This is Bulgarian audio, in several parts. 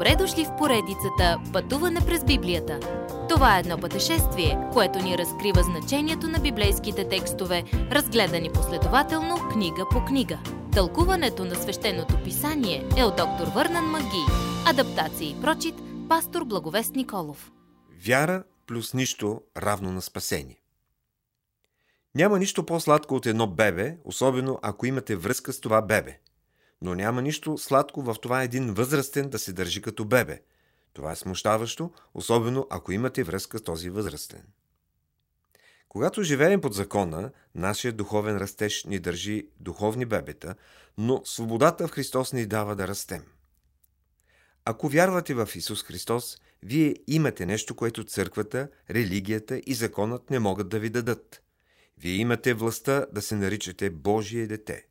Добре дошли в поредицата Пътуване през Библията. Това е едно пътешествие, което ни разкрива значението на библейските текстове, разгледани последователно книга по книга. Тълкуването на свещеното писание е от доктор Върнан Маги. Адаптация и прочит, пастор Благовест Николов. Вяра плюс нищо равно на спасение. Няма нищо по-сладко от едно бебе, особено ако имате връзка с това бебе. Но няма нищо сладко в това един възрастен да се държи като бебе. Това е смущаващо, особено ако имате връзка с този възрастен. Когато живеем под закона, нашия духовен растеж ни държи духовни бебета, но свободата в Христос ни дава да растем. Ако вярвате в Исус Христос, вие имате нещо, което църквата, религията и законът не могат да ви дадат. Вие имате властта да се наричате Божие дете.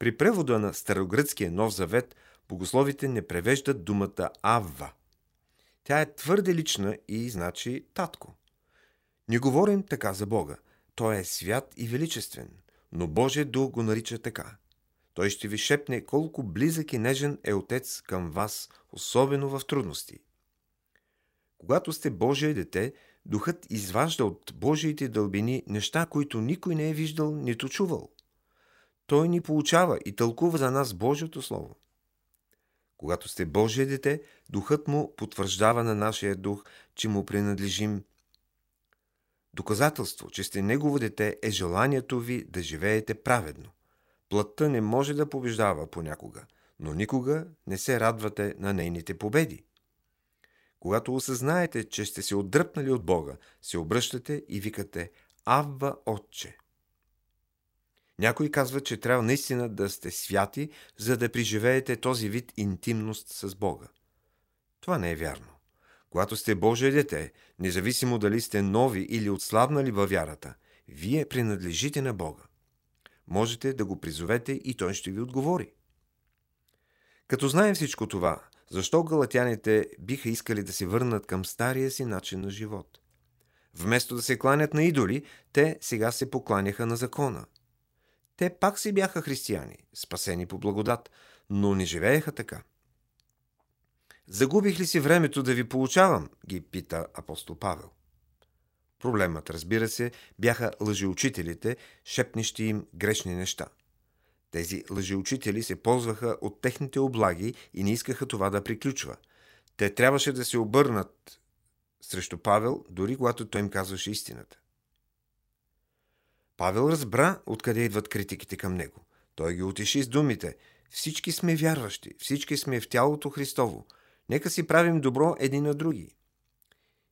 При превода на Старогръцкия Нов Завет богословите не превеждат думата Авва. Тя е твърде лична и значи татко. Не говорим така за Бога. Той е свят и величествен, но Божия дух го нарича така. Той ще ви шепне колко близък и нежен е Отец към вас, особено в трудности. Когато сте Божие дете, Духът изважда от Божиите дълбини неща, които никой не е виждал, нито чувал. Той ни получава и тълкува за нас Божието Слово. Когато сте Божие дете, Духът му потвърждава на нашия дух, че му принадлежим. Доказателство, че сте Негово дете е желанието ви да живеете праведно. Плътта не може да побеждава понякога, но никога не се радвате на нейните победи. Когато осъзнаете, че сте се отдръпнали от Бога, се обръщате и викате Авва Отче. Някой казва, че трябва наистина да сте святи, за да преживеете този вид интимност с Бога. Това не е вярно. Когато сте Божие дете, независимо дали сте нови или отслабнали във вярата, вие принадлежите на Бога. Можете да го призовете и Той ще ви отговори. Като знаем всичко това, защо галатяните биха искали да се върнат към стария си начин на живот? Вместо да се кланят на идоли, те сега се покланяха на закона. Те пак си бяха християни, спасени по благодат, но не живееха така. Загубих ли си времето да ви получавам? ги пита апостол Павел. Проблемът, разбира се, бяха лъжеучителите, шепнещи им грешни неща – тези лъжеучители се ползваха от техните облаги и не искаха това да приключва. Те трябваше да се обърнат срещу Павел, дори когато той им казваше истината. Павел разбра откъде идват критиките към него. Той ги утеши с думите «Всички сме вярващи, всички сме в тялото Христово. Нека си правим добро един на други».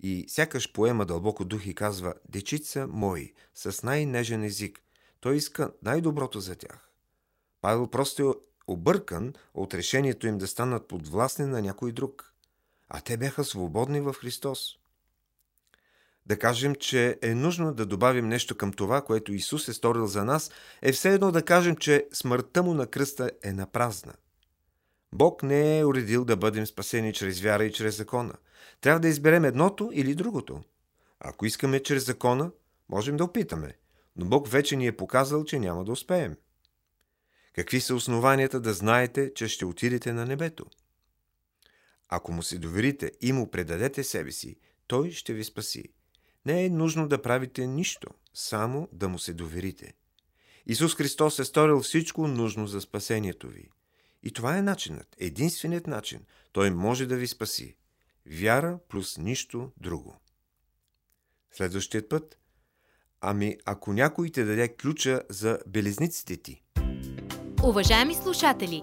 И сякаш поема дълбоко дух и казва «Дечица мои, с най-нежен език. Той иска най-доброто за тях. Павел просто е объркан от решението им да станат подвластни на някой друг. А те бяха свободни в Христос. Да кажем, че е нужно да добавим нещо към това, което Исус е сторил за нас, е все едно да кажем, че смъртта му на кръста е напразна. Бог не е уредил да бъдем спасени чрез вяра и чрез закона. Трябва да изберем едното или другото. Ако искаме чрез закона, можем да опитаме, но Бог вече ни е показал, че няма да успеем. Какви са основанията да знаете, че ще отидете на небето? Ако му се доверите и му предадете себе си, той ще ви спаси. Не е нужно да правите нищо, само да му се доверите. Исус Христос е сторил всичко нужно за спасението ви. И това е начинът, единственият начин. Той може да ви спаси. Вяра плюс нищо друго. Следващият път. Ами, ако някой те даде ключа за белезниците ти – Уважаеми слушатели,